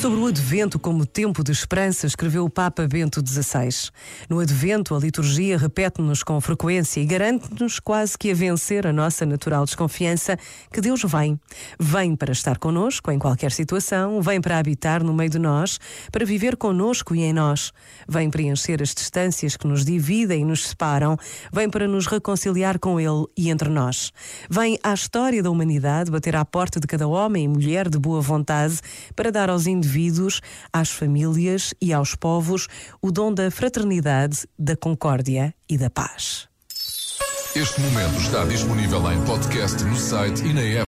Sobre o Advento como tempo de esperança, escreveu o Papa Bento XVI. No Advento, a liturgia repete-nos com frequência e garante-nos quase que a vencer a nossa natural desconfiança que Deus vem. Vem para estar conosco em qualquer situação, vem para habitar no meio de nós, para viver conosco e em nós. Vem preencher as distâncias que nos dividem e nos separam, vem para nos reconciliar com Ele e entre nós. Vem à história da humanidade bater à porta de cada homem e mulher de boa vontade para dar aos indivíduos indivíduos, às famílias e aos povos o dom da fraternidade, da concórdia e da paz. Este momento está disponível em podcast no site e na app.